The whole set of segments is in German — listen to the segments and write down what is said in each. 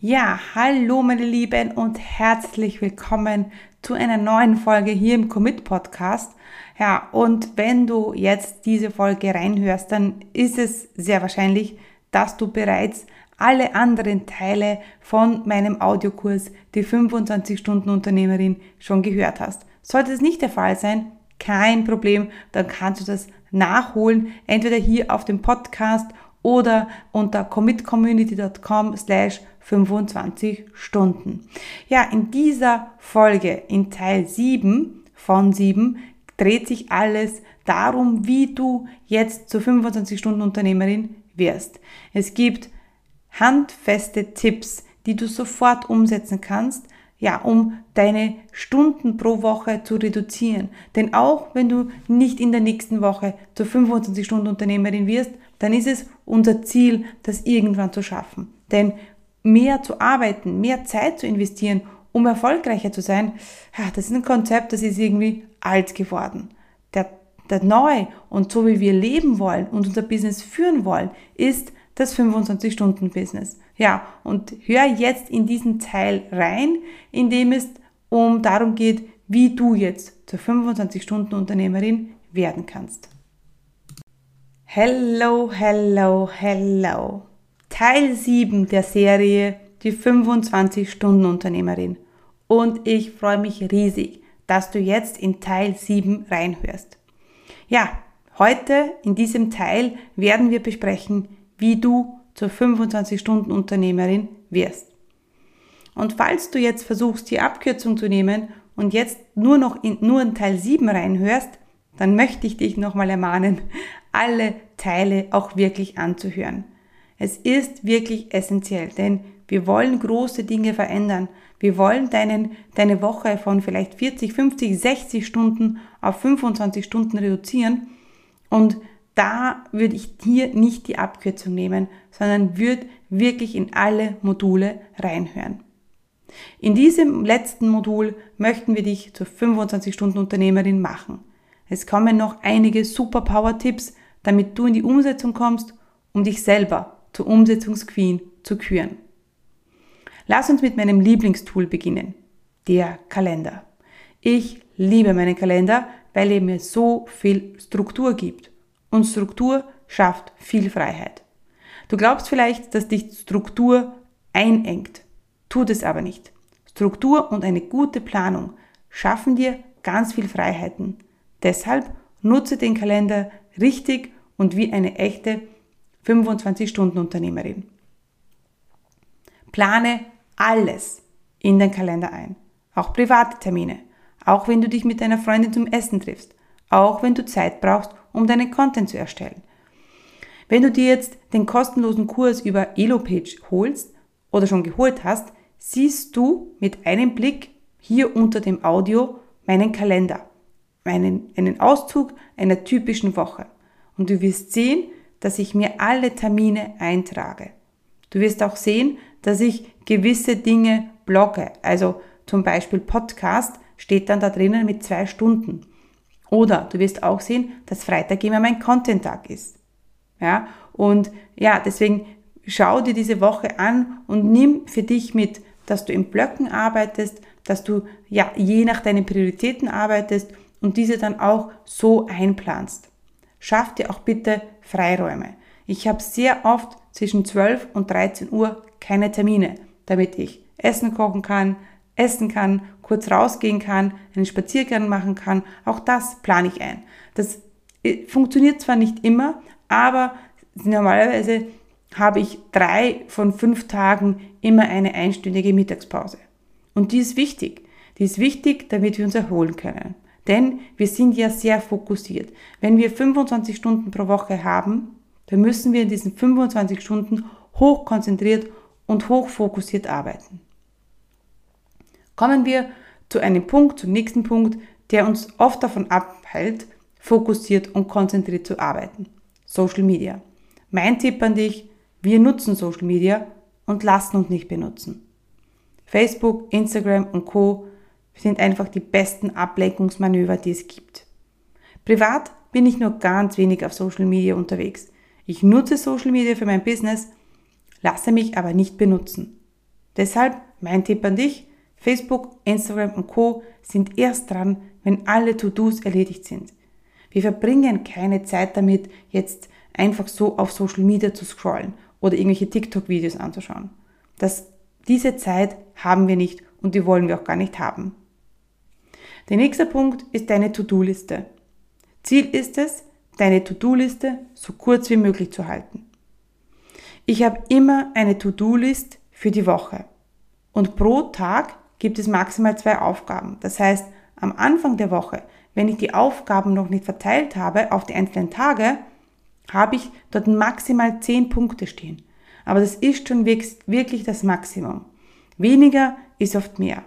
Ja, hallo meine Lieben und herzlich willkommen zu einer neuen Folge hier im Commit Podcast. Ja, und wenn du jetzt diese Folge reinhörst, dann ist es sehr wahrscheinlich, dass du bereits alle anderen Teile von meinem Audiokurs, die 25 Stunden Unternehmerin, schon gehört hast. Sollte es nicht der Fall sein, kein Problem, dann kannst du das nachholen, entweder hier auf dem Podcast oder unter commitcommunity.com slash 25 Stunden. Ja, in dieser Folge, in Teil 7 von 7, dreht sich alles darum, wie du jetzt zur 25 Stunden Unternehmerin wirst. Es gibt handfeste Tipps, die du sofort umsetzen kannst, ja, um deine Stunden pro Woche zu reduzieren. Denn auch wenn du nicht in der nächsten Woche zur 25 Stunden Unternehmerin wirst, dann ist es unser Ziel, das irgendwann zu schaffen. Denn mehr zu arbeiten, mehr Zeit zu investieren, um erfolgreicher zu sein, das ist ein Konzept, das ist irgendwie alt geworden. Der, der neu und so wie wir leben wollen und unser Business führen wollen, ist das 25-Stunden-Business. Ja, und hör jetzt in diesen Teil rein, in dem es um darum geht, wie du jetzt zur 25-Stunden-Unternehmerin werden kannst. Hello, hello, hello. Teil 7 der Serie Die 25-Stunden-Unternehmerin. Und ich freue mich riesig, dass du jetzt in Teil 7 reinhörst. Ja, heute in diesem Teil werden wir besprechen, wie du zur 25-Stunden-Unternehmerin wirst. Und falls du jetzt versuchst, die Abkürzung zu nehmen und jetzt nur noch in, nur in Teil 7 reinhörst, dann möchte ich dich nochmal ermahnen, alle Teile auch wirklich anzuhören. Es ist wirklich essentiell, denn wir wollen große Dinge verändern. Wir wollen deinen, deine Woche von vielleicht 40, 50, 60 Stunden auf 25 Stunden reduzieren. Und da würde ich hier nicht die Abkürzung nehmen, sondern würde wirklich in alle Module reinhören. In diesem letzten Modul möchten wir dich zur 25 Stunden Unternehmerin machen. Es kommen noch einige Superpower-Tipps, damit du in die Umsetzung kommst, um dich selber zur Umsetzungsqueen zu küren. Lass uns mit meinem Lieblingstool beginnen, der Kalender. Ich liebe meinen Kalender, weil er mir so viel Struktur gibt. Und Struktur schafft viel Freiheit. Du glaubst vielleicht, dass dich Struktur einengt. Tut es aber nicht. Struktur und eine gute Planung schaffen dir ganz viel Freiheiten. Deshalb nutze den Kalender richtig und wie eine echte 25-Stunden-Unternehmerin. Plane alles in den Kalender ein, auch private Termine, auch wenn du dich mit deiner Freundin zum Essen triffst, auch wenn du Zeit brauchst, um deinen Content zu erstellen. Wenn du dir jetzt den kostenlosen Kurs über Elopage holst oder schon geholt hast, siehst du mit einem Blick hier unter dem Audio meinen Kalender, meinen, einen Auszug einer typischen Woche. Und du wirst sehen, dass ich mir alle Termine eintrage. Du wirst auch sehen, dass ich gewisse Dinge blogge. Also zum Beispiel Podcast steht dann da drinnen mit zwei Stunden. Oder du wirst auch sehen, dass Freitag immer mein Content-Tag ist. Ja, und ja, deswegen schau dir diese Woche an und nimm für dich mit, dass du in Blöcken arbeitest, dass du ja je nach deinen Prioritäten arbeitest und diese dann auch so einplanst. Schaff dir auch bitte Freiräume. Ich habe sehr oft zwischen 12 und 13 Uhr keine Termine, damit ich Essen kochen kann, essen kann, kurz rausgehen kann, einen Spaziergang machen kann. Auch das plane ich ein. Das äh, funktioniert zwar nicht immer, aber normalerweise habe ich drei von fünf Tagen immer eine einstündige Mittagspause. Und die ist wichtig. Die ist wichtig, damit wir uns erholen können. Denn wir sind ja sehr fokussiert. Wenn wir 25 Stunden pro Woche haben, dann müssen wir in diesen 25 Stunden hochkonzentriert und hochfokussiert arbeiten. Kommen wir zu einem Punkt, zum nächsten Punkt, der uns oft davon abhält, fokussiert und konzentriert zu arbeiten. Social Media. Mein Tipp an dich, wir nutzen Social Media und lassen uns nicht benutzen. Facebook, Instagram und Co sind einfach die besten Ablenkungsmanöver, die es gibt. Privat bin ich nur ganz wenig auf Social Media unterwegs. Ich nutze Social Media für mein Business, lasse mich aber nicht benutzen. Deshalb mein Tipp an dich, Facebook, Instagram und Co sind erst dran, wenn alle To-Dos erledigt sind. Wir verbringen keine Zeit damit, jetzt einfach so auf Social Media zu scrollen oder irgendwelche TikTok-Videos anzuschauen. Das, diese Zeit haben wir nicht und die wollen wir auch gar nicht haben. Der nächste Punkt ist deine To-Do-Liste. Ziel ist es, deine To-Do-Liste so kurz wie möglich zu halten. Ich habe immer eine To-Do-List für die Woche. Und pro Tag gibt es maximal zwei Aufgaben. Das heißt, am Anfang der Woche, wenn ich die Aufgaben noch nicht verteilt habe auf die einzelnen Tage, habe ich dort maximal zehn Punkte stehen. Aber das ist schon wirklich das Maximum. Weniger ist oft mehr.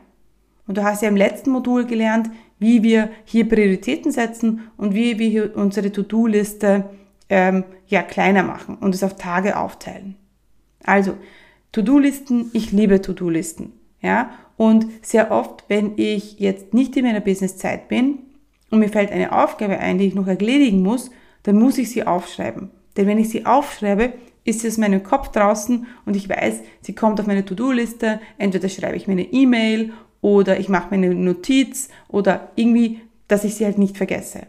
Und du hast ja im letzten Modul gelernt, wie wir hier Prioritäten setzen und wie wir hier unsere To-Do-Liste ähm, ja, kleiner machen und es auf Tage aufteilen. Also, To-Do-Listen, ich liebe To-Do-Listen. Ja, und sehr oft, wenn ich jetzt nicht in meiner Businesszeit bin und mir fällt eine Aufgabe ein, die ich noch erledigen muss, dann muss ich sie aufschreiben. Denn wenn ich sie aufschreibe, ist sie aus meinem Kopf draußen und ich weiß, sie kommt auf meine To-Do-Liste. Entweder schreibe ich mir eine E-Mail oder ich mache mir eine Notiz oder irgendwie, dass ich sie halt nicht vergesse.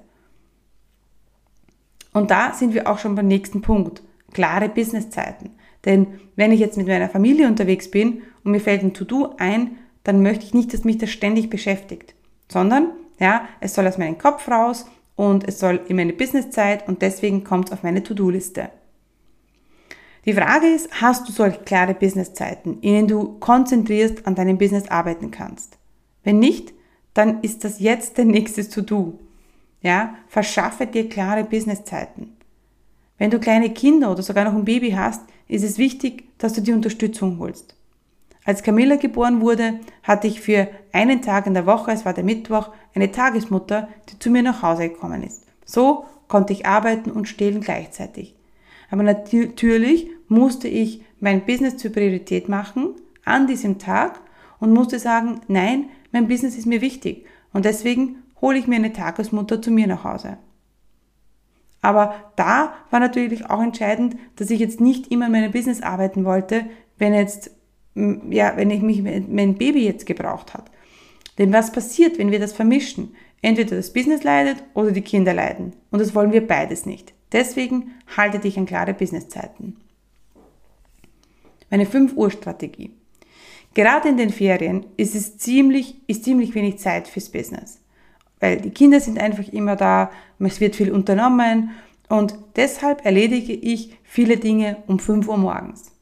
Und da sind wir auch schon beim nächsten Punkt. Klare Businesszeiten. Denn wenn ich jetzt mit meiner Familie unterwegs bin und mir fällt ein To-Do ein, dann möchte ich nicht, dass mich das ständig beschäftigt, sondern ja, es soll aus meinem Kopf raus und es soll in meine Businesszeit und deswegen kommt es auf meine To-Do-Liste. Die Frage ist, hast du solche klare Businesszeiten, in denen du konzentrierst an deinem Business arbeiten kannst? Wenn nicht, dann ist das jetzt der nächste To-Do. Ja, verschaffe dir klare Businesszeiten. Wenn du kleine Kinder oder sogar noch ein Baby hast, ist es wichtig, dass du die Unterstützung holst. Als Camilla geboren wurde, hatte ich für einen Tag in der Woche, es war der Mittwoch, eine Tagesmutter, die zu mir nach Hause gekommen ist. So konnte ich arbeiten und stillen gleichzeitig. Aber natürlich musste ich mein Business zur Priorität machen an diesem Tag und musste sagen, nein, mein Business ist mir wichtig und deswegen hole ich mir eine Tagesmutter zu mir nach Hause. Aber da war natürlich auch entscheidend, dass ich jetzt nicht immer in meinem Business arbeiten wollte, wenn jetzt ja, wenn ich mich mein Baby jetzt gebraucht hat. Denn was passiert, wenn wir das vermischen? Entweder das Business leidet oder die Kinder leiden. Und das wollen wir beides nicht. Deswegen halte dich an klare Businesszeiten. Meine 5 Uhr Strategie. Gerade in den Ferien ist es ziemlich, ist ziemlich wenig Zeit fürs Business. Weil die Kinder sind einfach immer da, es wird viel unternommen und deshalb erledige ich viele Dinge um 5 Uhr morgens.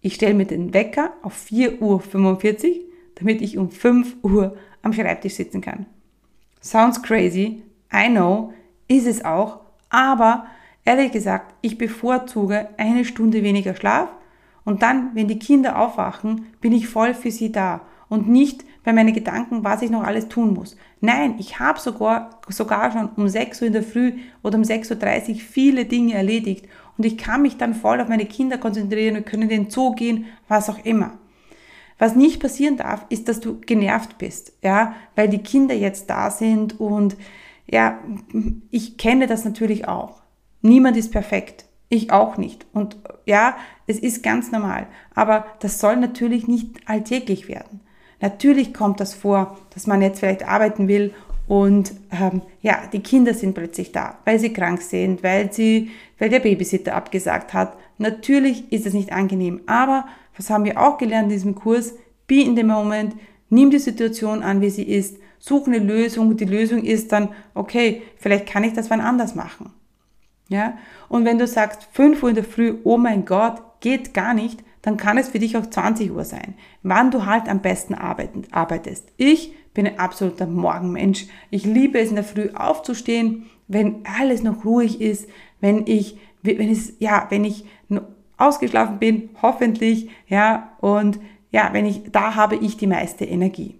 Ich stelle mir den Wecker auf 4.45 Uhr, damit ich um 5 Uhr am Schreibtisch sitzen kann. Sounds crazy, I know, ist es auch, aber ehrlich gesagt, ich bevorzuge eine Stunde weniger Schlaf und dann, wenn die Kinder aufwachen, bin ich voll für sie da und nicht bei meinen Gedanken, was ich noch alles tun muss. Nein, ich habe sogar, sogar schon um 6 Uhr in der Früh oder um 6.30 Uhr viele Dinge erledigt und ich kann mich dann voll auf meine Kinder konzentrieren und können den Zoo gehen, was auch immer. Was nicht passieren darf, ist, dass du genervt bist, ja, weil die Kinder jetzt da sind und ja, ich kenne das natürlich auch. Niemand ist perfekt. Ich auch nicht. Und ja, es ist ganz normal. Aber das soll natürlich nicht alltäglich werden. Natürlich kommt das vor, dass man jetzt vielleicht arbeiten will und ähm, ja, die Kinder sind plötzlich da, weil sie krank sind, weil sie, weil der Babysitter abgesagt hat. Natürlich ist es nicht angenehm, aber was haben wir auch gelernt in diesem Kurs? Be in the moment, nimm die Situation an, wie sie ist, such eine Lösung. Die Lösung ist dann, okay, vielleicht kann ich das wann anders machen. Ja? Und wenn du sagst, 5 Uhr in der Früh, oh mein Gott, geht gar nicht, dann kann es für dich auch 20 Uhr sein, wann du halt am besten arbeitest. Ich bin ein absoluter Morgenmensch. Ich liebe es in der Früh aufzustehen, wenn alles noch ruhig ist, wenn ich, wenn es, ja, wenn ich ausgeschlafen bin, hoffentlich, ja, und ja, wenn ich, da habe ich die meiste Energie.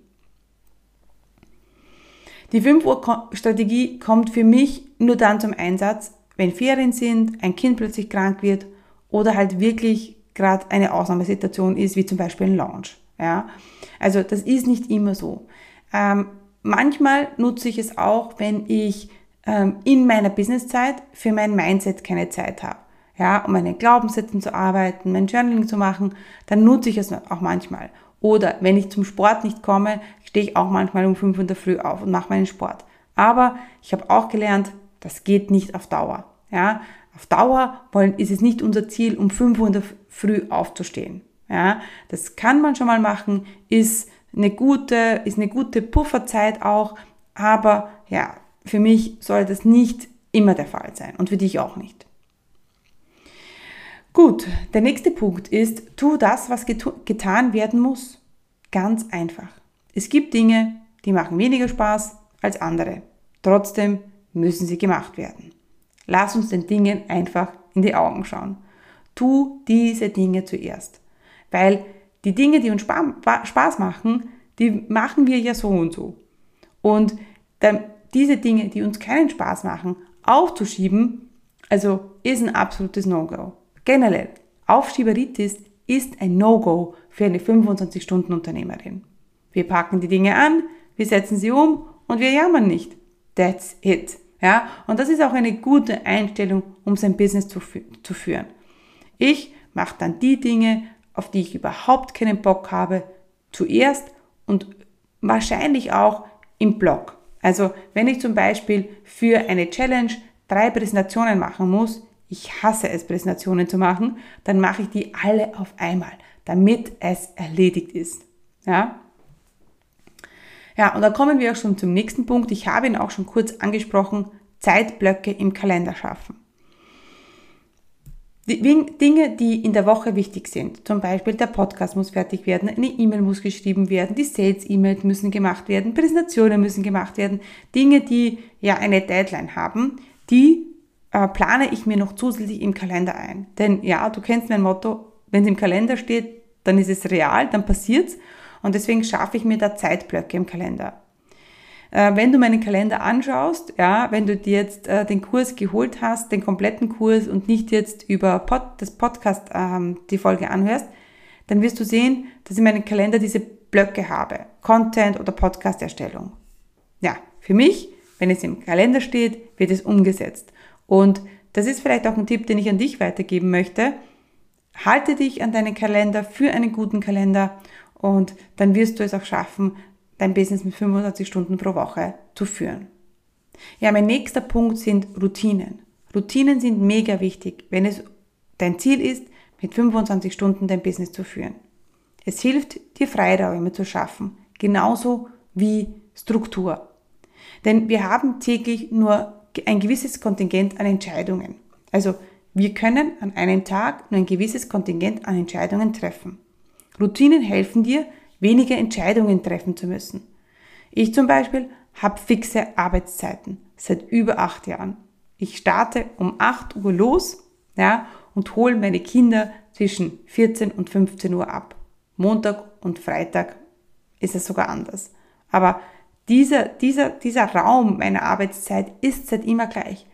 Die 5 Uhr Strategie kommt für mich nur dann zum Einsatz, wenn Ferien sind, ein Kind plötzlich krank wird oder halt wirklich gerade eine Ausnahmesituation ist, wie zum Beispiel ein Launch. Ja? Also das ist nicht immer so. Ähm, manchmal nutze ich es auch, wenn ich ähm, in meiner Businesszeit für mein Mindset keine Zeit habe. ja, um meine Glaubenssätzen zu arbeiten, mein Journaling zu machen, dann nutze ich es auch manchmal. Oder wenn ich zum Sport nicht komme, stehe ich auch manchmal um 5 Uhr Früh auf und mache meinen Sport. Aber ich habe auch gelernt, das geht nicht auf Dauer. Ja, auf Dauer wollen, ist es nicht unser Ziel, um 5 Uhr in der Früh aufzustehen. Ja, das kann man schon mal machen, ist eine gute, ist eine gute Pufferzeit auch, aber ja, für mich soll das nicht immer der Fall sein und für dich auch nicht. Gut, der nächste Punkt ist, tu das, was getan werden muss. Ganz einfach. Es gibt Dinge, die machen weniger Spaß als andere. Trotzdem müssen sie gemacht werden. Lass uns den Dingen einfach in die Augen schauen. Tu diese Dinge zuerst. Weil die Dinge, die uns Spaß machen, die machen wir ja so und so. Und diese Dinge, die uns keinen Spaß machen, aufzuschieben, also ist ein absolutes No-Go. Generell, Aufschieberitis ist ein No-Go für eine 25-Stunden-Unternehmerin. Wir packen die Dinge an, wir setzen sie um und wir jammern nicht. That's it. Ja, und das ist auch eine gute Einstellung, um sein Business zu, zu führen. Ich mache dann die Dinge, auf die ich überhaupt keinen Bock habe, zuerst und wahrscheinlich auch im Blog. Also wenn ich zum Beispiel für eine Challenge drei Präsentationen machen muss, ich hasse es, Präsentationen zu machen, dann mache ich die alle auf einmal, damit es erledigt ist. Ja? Ja, und da kommen wir auch schon zum nächsten Punkt. Ich habe ihn auch schon kurz angesprochen, Zeitblöcke im Kalender schaffen. Dinge, die in der Woche wichtig sind, zum Beispiel der Podcast muss fertig werden, eine E-Mail muss geschrieben werden, die Sales-E-Mails müssen gemacht werden, Präsentationen müssen gemacht werden, Dinge, die ja eine Deadline haben, die äh, plane ich mir noch zusätzlich im Kalender ein. Denn ja, du kennst mein Motto, wenn es im Kalender steht, dann ist es real, dann passiert's und deswegen schaffe ich mir da Zeitblöcke im Kalender. Äh, wenn du meinen Kalender anschaust, ja, wenn du dir jetzt äh, den Kurs geholt hast, den kompletten Kurs und nicht jetzt über Pod, das Podcast ähm, die Folge anhörst, dann wirst du sehen, dass ich in meinem Kalender diese Blöcke habe. Content oder Podcast-Erstellung. Ja, für mich, wenn es im Kalender steht, wird es umgesetzt. Und das ist vielleicht auch ein Tipp, den ich an dich weitergeben möchte. Halte dich an deinen Kalender für einen guten Kalender und dann wirst du es auch schaffen, dein Business mit 25 Stunden pro Woche zu führen. Ja, mein nächster Punkt sind Routinen. Routinen sind mega wichtig, wenn es dein Ziel ist, mit 25 Stunden dein Business zu führen. Es hilft dir Freiräume zu schaffen, genauso wie Struktur. Denn wir haben täglich nur ein gewisses Kontingent an Entscheidungen. Also wir können an einem Tag nur ein gewisses Kontingent an Entscheidungen treffen. Routinen helfen dir, weniger Entscheidungen treffen zu müssen. Ich zum Beispiel habe fixe Arbeitszeiten seit über acht Jahren. Ich starte um 8 Uhr los ja, und hole meine Kinder zwischen 14 und 15 Uhr ab. Montag und Freitag ist es sogar anders. Aber dieser, dieser, dieser Raum meiner Arbeitszeit ist seit immer gleich.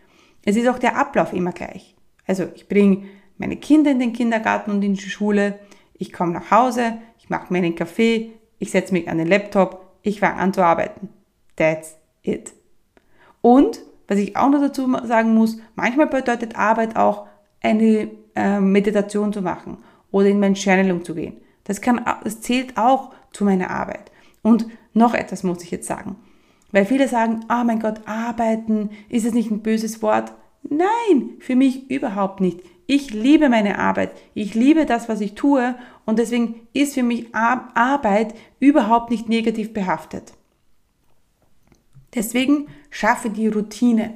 Es ist auch der Ablauf immer gleich. Also ich bringe meine Kinder in den Kindergarten und in die Schule, ich komme nach Hause, ich mache mir einen Kaffee, ich setze mich an den Laptop, ich fange an zu arbeiten. That's it. Und, was ich auch noch dazu sagen muss, manchmal bedeutet Arbeit auch, eine äh, Meditation zu machen oder in meine Journaling zu gehen. Das, kann, das zählt auch zu meiner Arbeit. Und noch etwas muss ich jetzt sagen. Weil viele sagen, oh mein Gott, arbeiten, ist es nicht ein böses Wort? Nein, für mich überhaupt nicht. Ich liebe meine Arbeit. Ich liebe das, was ich tue. Und deswegen ist für mich Arbeit überhaupt nicht negativ behaftet. Deswegen schaffe die Routine.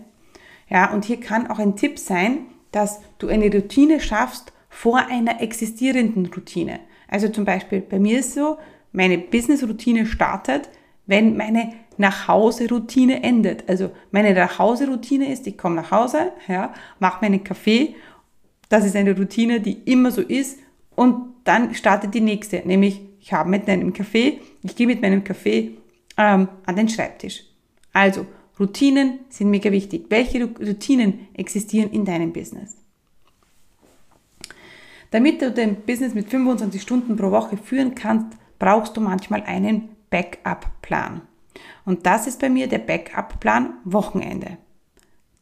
Ja, und hier kann auch ein Tipp sein, dass du eine Routine schaffst vor einer existierenden Routine. Also zum Beispiel bei mir ist so, meine Business-Routine startet, wenn meine Nachhause-Routine endet. Also meine Nachhause-Routine ist, ich komme nach Hause, ja, mache meinen Kaffee das ist eine Routine, die immer so ist. Und dann startet die nächste, nämlich ich habe mit einem Kaffee, ich gehe mit meinem Kaffee ähm, an den Schreibtisch. Also, Routinen sind mega wichtig. Welche Routinen existieren in deinem Business? Damit du dein Business mit 25 Stunden pro Woche führen kannst, brauchst du manchmal einen Backup-Plan. Und das ist bei mir der Backup-Plan Wochenende.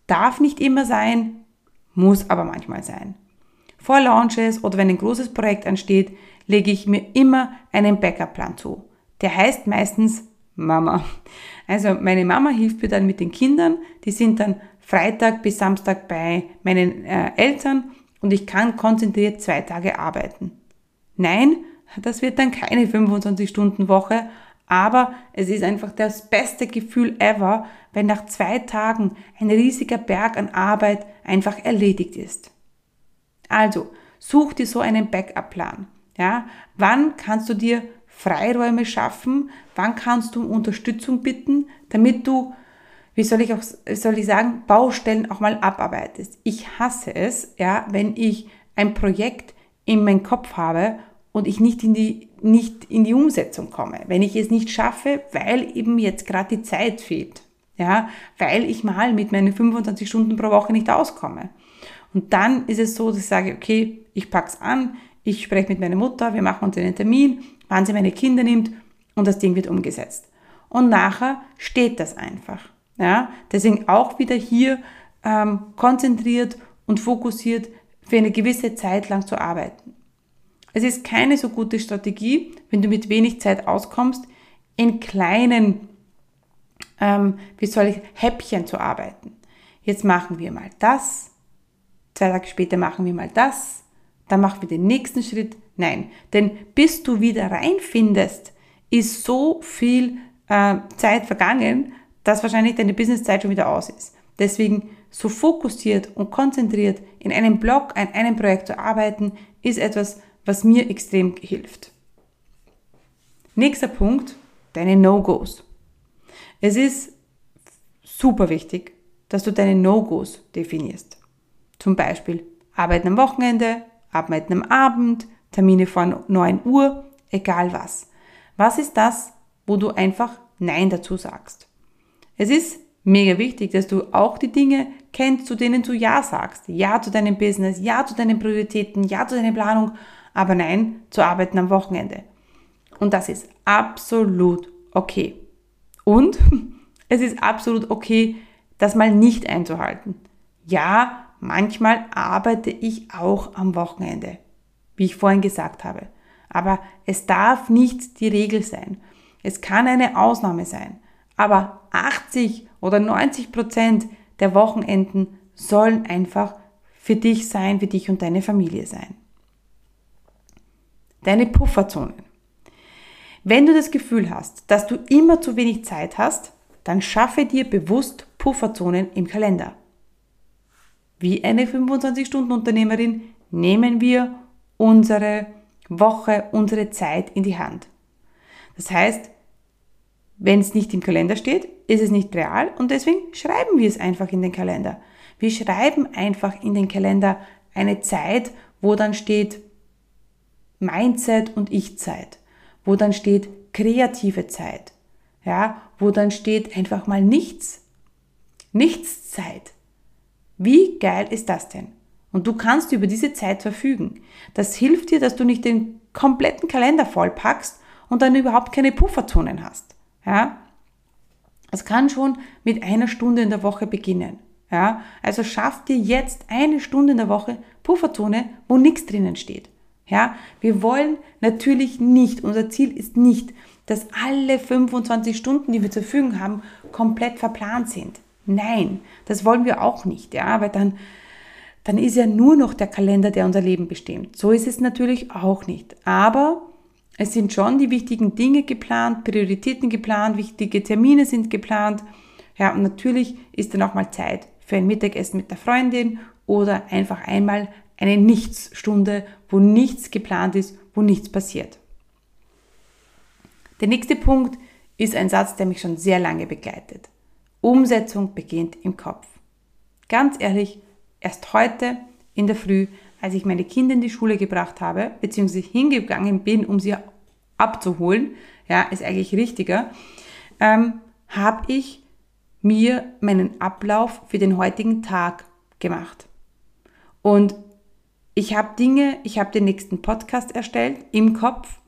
Darf nicht immer sein, muss aber manchmal sein. vor Launches oder wenn ein großes Projekt ansteht, lege ich mir immer einen Backup-Plan zu. Der heißt meistens Mama. Also meine Mama hilft mir dann mit den Kindern, die sind dann Freitag bis Samstag bei meinen äh, Eltern und ich kann konzentriert zwei Tage arbeiten. Nein, das wird dann keine 25-Stunden-Woche, aber es ist einfach das beste Gefühl ever, wenn nach zwei Tagen ein riesiger Berg an Arbeit einfach erledigt ist. Also, such dir so einen Backup-Plan. Ja, wann kannst du dir Freiräume schaffen? Wann kannst du um Unterstützung bitten, damit du, wie soll ich auch, soll ich sagen, Baustellen auch mal abarbeitest? Ich hasse es, ja, wenn ich ein Projekt in meinem Kopf habe und ich nicht in die, nicht in die Umsetzung komme, wenn ich es nicht schaffe, weil eben jetzt gerade die Zeit fehlt, ja, weil ich mal mit meinen 25 Stunden pro Woche nicht auskomme. Und dann ist es so, dass ich sage, okay, ich pack's an, ich spreche mit meiner Mutter, wir machen uns einen Termin, wann sie meine Kinder nimmt und das Ding wird umgesetzt. Und nachher steht das einfach. Ja, deswegen auch wieder hier ähm, konzentriert und fokussiert für eine gewisse Zeit lang zu arbeiten. Es ist keine so gute Strategie, wenn du mit wenig Zeit auskommst, in kleinen, ähm, wie soll ich, Häppchen zu arbeiten. Jetzt machen wir mal das, zwei Tage später machen wir mal das, dann machen wir den nächsten Schritt. Nein, denn bis du wieder reinfindest, ist so viel äh, Zeit vergangen, dass wahrscheinlich deine Businesszeit schon wieder aus ist. Deswegen so fokussiert und konzentriert in einem Blog, an einem Projekt zu arbeiten, ist etwas, was mir extrem hilft. Nächster Punkt, deine No-Gos. Es ist super wichtig, dass du deine No-Gos definierst. Zum Beispiel Arbeiten am Wochenende, Arbeiten am Abend, Termine vor 9 Uhr, egal was. Was ist das, wo du einfach Nein dazu sagst? Es ist mega wichtig, dass du auch die Dinge kennst, zu denen du Ja sagst. Ja zu deinem Business, Ja zu deinen Prioritäten, Ja zu deiner Planung, aber Nein zu arbeiten am Wochenende. Und das ist absolut okay. Und es ist absolut okay, das mal nicht einzuhalten. Ja, manchmal arbeite ich auch am Wochenende, wie ich vorhin gesagt habe. Aber es darf nicht die Regel sein. Es kann eine Ausnahme sein. Aber 80 oder 90 Prozent der Wochenenden sollen einfach für dich sein, für dich und deine Familie sein. Deine Pufferzonen. Wenn du das Gefühl hast, dass du immer zu wenig Zeit hast, dann schaffe dir bewusst Pufferzonen im Kalender. Wie eine 25-Stunden-Unternehmerin nehmen wir unsere Woche, unsere Zeit in die Hand. Das heißt, wenn es nicht im Kalender steht, ist es nicht real und deswegen schreiben wir es einfach in den Kalender. Wir schreiben einfach in den Kalender eine Zeit, wo dann steht Mindset und Ich-Zeit, wo dann steht kreative Zeit, ja, wo dann steht einfach mal nichts, Nichtszeit. Wie geil ist das denn? Und du kannst über diese Zeit verfügen. Das hilft dir, dass du nicht den kompletten Kalender vollpackst und dann überhaupt keine Pufferzonen hast. Ja? Es kann schon mit einer Stunde in der Woche beginnen. Ja? Also schaff dir jetzt eine Stunde in der Woche Pufferzone, wo nichts drinnen steht. Ja? Wir wollen natürlich nicht, unser Ziel ist nicht, dass alle 25 Stunden, die wir zur Verfügung haben, komplett verplant sind. Nein, das wollen wir auch nicht, ja, weil dann, dann ist ja nur noch der Kalender, der unser Leben bestimmt. So ist es natürlich auch nicht. Aber es sind schon die wichtigen Dinge geplant, Prioritäten geplant, wichtige Termine sind geplant. Ja, und natürlich ist dann auch mal Zeit für ein Mittagessen mit der Freundin oder einfach einmal eine Nichtsstunde, wo nichts geplant ist, wo nichts passiert. Der nächste Punkt ist ein Satz, der mich schon sehr lange begleitet. Umsetzung beginnt im Kopf. Ganz ehrlich, erst heute in der Früh, als ich meine Kinder in die Schule gebracht habe, beziehungsweise hingegangen bin, um sie abzuholen, ja, ist eigentlich richtiger, ähm, habe ich mir meinen Ablauf für den heutigen Tag gemacht. Und ich habe Dinge, ich habe den nächsten Podcast erstellt im Kopf,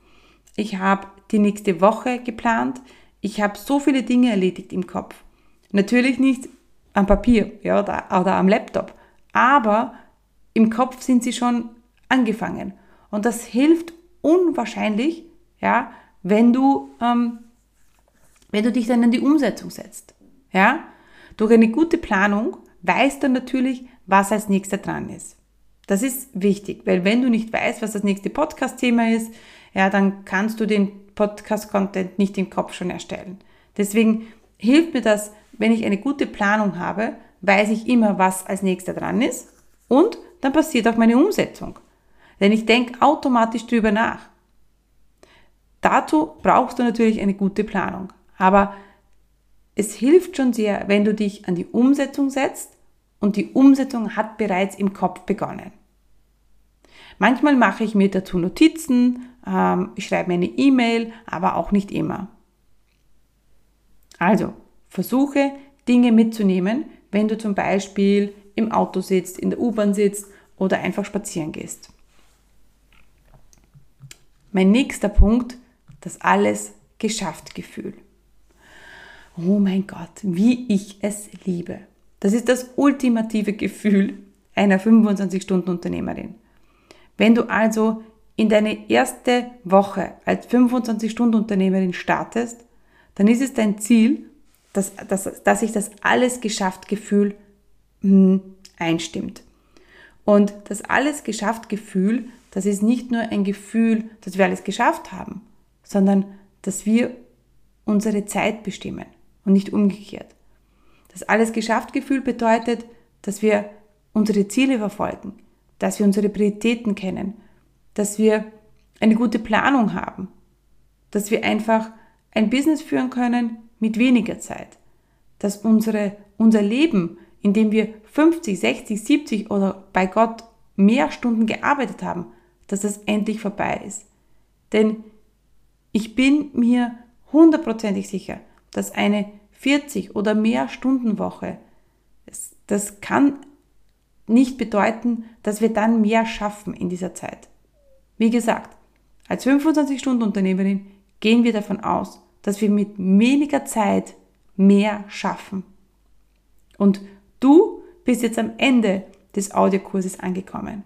ich habe die nächste Woche geplant, ich habe so viele Dinge erledigt im Kopf. Natürlich nicht am Papier ja, oder, oder am Laptop, aber im Kopf sind sie schon angefangen. Und das hilft unwahrscheinlich, ja, wenn du, ähm, wenn du dich dann in die Umsetzung setzt. Ja? Durch eine gute Planung weißt du natürlich, was als nächster dran ist. Das ist wichtig, weil wenn du nicht weißt, was das nächste Podcast-Thema ist, ja, dann kannst du den Podcast-Content nicht im Kopf schon erstellen. Deswegen hilft mir das, wenn ich eine gute Planung habe, weiß ich immer, was als nächster dran ist und dann passiert auch meine Umsetzung. Denn ich denke automatisch drüber nach. Dazu brauchst du natürlich eine gute Planung. Aber es hilft schon sehr, wenn du dich an die Umsetzung setzt und die Umsetzung hat bereits im Kopf begonnen. Manchmal mache ich mir dazu Notizen, ähm, ich schreibe mir eine E-Mail, aber auch nicht immer. Also, versuche Dinge mitzunehmen, wenn du zum Beispiel im Auto sitzt, in der U-Bahn sitzt oder einfach spazieren gehst. Mein nächster Punkt, das alles geschafft Gefühl. Oh mein Gott, wie ich es liebe. Das ist das ultimative Gefühl einer 25-Stunden-Unternehmerin. Wenn du also in deine erste Woche als 25-Stunden-Unternehmerin startest, dann ist es dein Ziel, dass, dass, dass sich das alles geschafft Gefühl mh, hm, einstimmt. Und das alles geschafft Gefühl, das ist nicht nur ein Gefühl, dass wir alles geschafft haben, sondern dass wir unsere Zeit bestimmen und nicht umgekehrt. Das alles geschafft Gefühl bedeutet, dass wir unsere Ziele verfolgen, dass wir unsere Prioritäten kennen, dass wir eine gute Planung haben, dass wir einfach ein Business führen können mit weniger Zeit, dass unsere, unser Leben, in dem wir 50, 60, 70 oder bei Gott mehr Stunden gearbeitet haben, dass das endlich vorbei ist. Denn ich bin mir hundertprozentig sicher, dass eine 40 oder mehr Stunden Woche, das, das kann nicht bedeuten, dass wir dann mehr schaffen in dieser Zeit. Wie gesagt, als 25-Stunden-Unternehmerin gehen wir davon aus, dass wir mit weniger Zeit mehr schaffen. Und du bist jetzt am Ende des Audiokurses angekommen.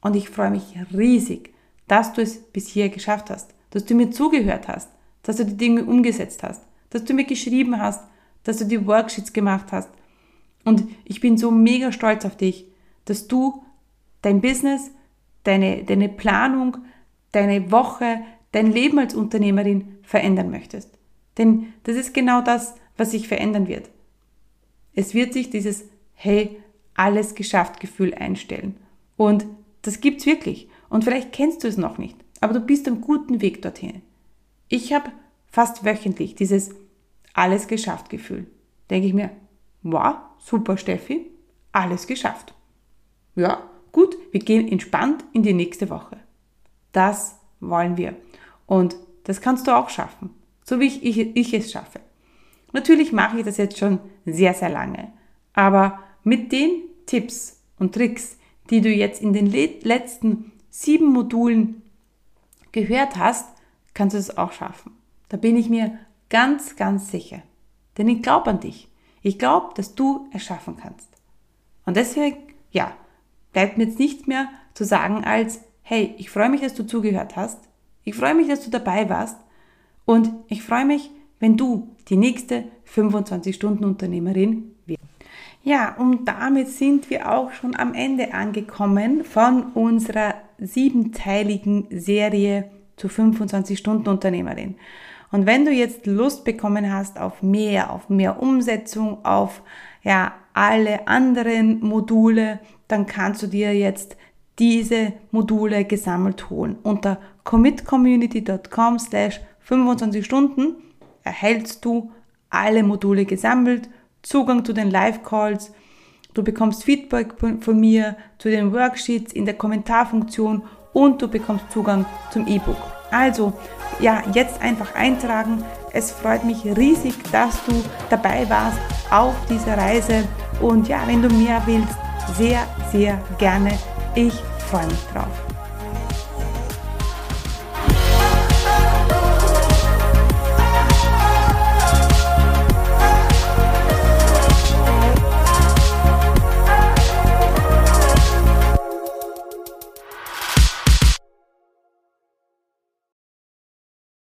Und ich freue mich riesig, dass du es bis hier geschafft hast, dass du mir zugehört hast, dass du die Dinge umgesetzt hast, dass du mir geschrieben hast, dass du die Worksheets gemacht hast. Und ich bin so mega stolz auf dich, dass du dein Business, deine, deine Planung, deine Woche, dein Leben als Unternehmerin verändern möchtest. Denn das ist genau das, was sich verändern wird. Es wird sich dieses Hey, alles geschafft Gefühl einstellen. Und das gibt's wirklich. Und vielleicht kennst du es noch nicht, aber du bist am guten Weg dorthin. Ich habe fast wöchentlich dieses alles geschafft Gefühl. Denke ich mir, wow, super Steffi, alles geschafft. Ja, gut, wir gehen entspannt in die nächste Woche. Das wollen wir. Und das kannst du auch schaffen, so wie ich, ich, ich es schaffe. Natürlich mache ich das jetzt schon sehr, sehr lange. Aber mit den Tipps und Tricks, die du jetzt in den letzten sieben Modulen gehört hast, kannst du es auch schaffen. Da bin ich mir ganz, ganz sicher. Denn ich glaube an dich. Ich glaube, dass du es schaffen kannst. Und deswegen, ja, bleibt mir jetzt nichts mehr zu sagen als, hey, ich freue mich, dass du zugehört hast. Ich freue mich, dass du dabei warst. Und ich freue mich, wenn du die nächste 25-Stunden-Unternehmerin wirst. Ja, und damit sind wir auch schon am Ende angekommen von unserer siebenteiligen Serie zur 25-Stunden-Unternehmerin. Und wenn du jetzt Lust bekommen hast auf mehr, auf mehr Umsetzung, auf ja, alle anderen Module, dann kannst du dir jetzt diese Module gesammelt holen. Unter commitcommunity.com slash 25 Stunden erhältst du alle Module gesammelt, Zugang zu den Live-Calls, du bekommst Feedback von mir zu den Worksheets in der Kommentarfunktion und du bekommst Zugang zum E-Book. Also, ja, jetzt einfach eintragen. Es freut mich riesig, dass du dabei warst auf dieser Reise. Und ja, wenn du mehr willst, sehr, sehr gerne. Ich freue mich drauf.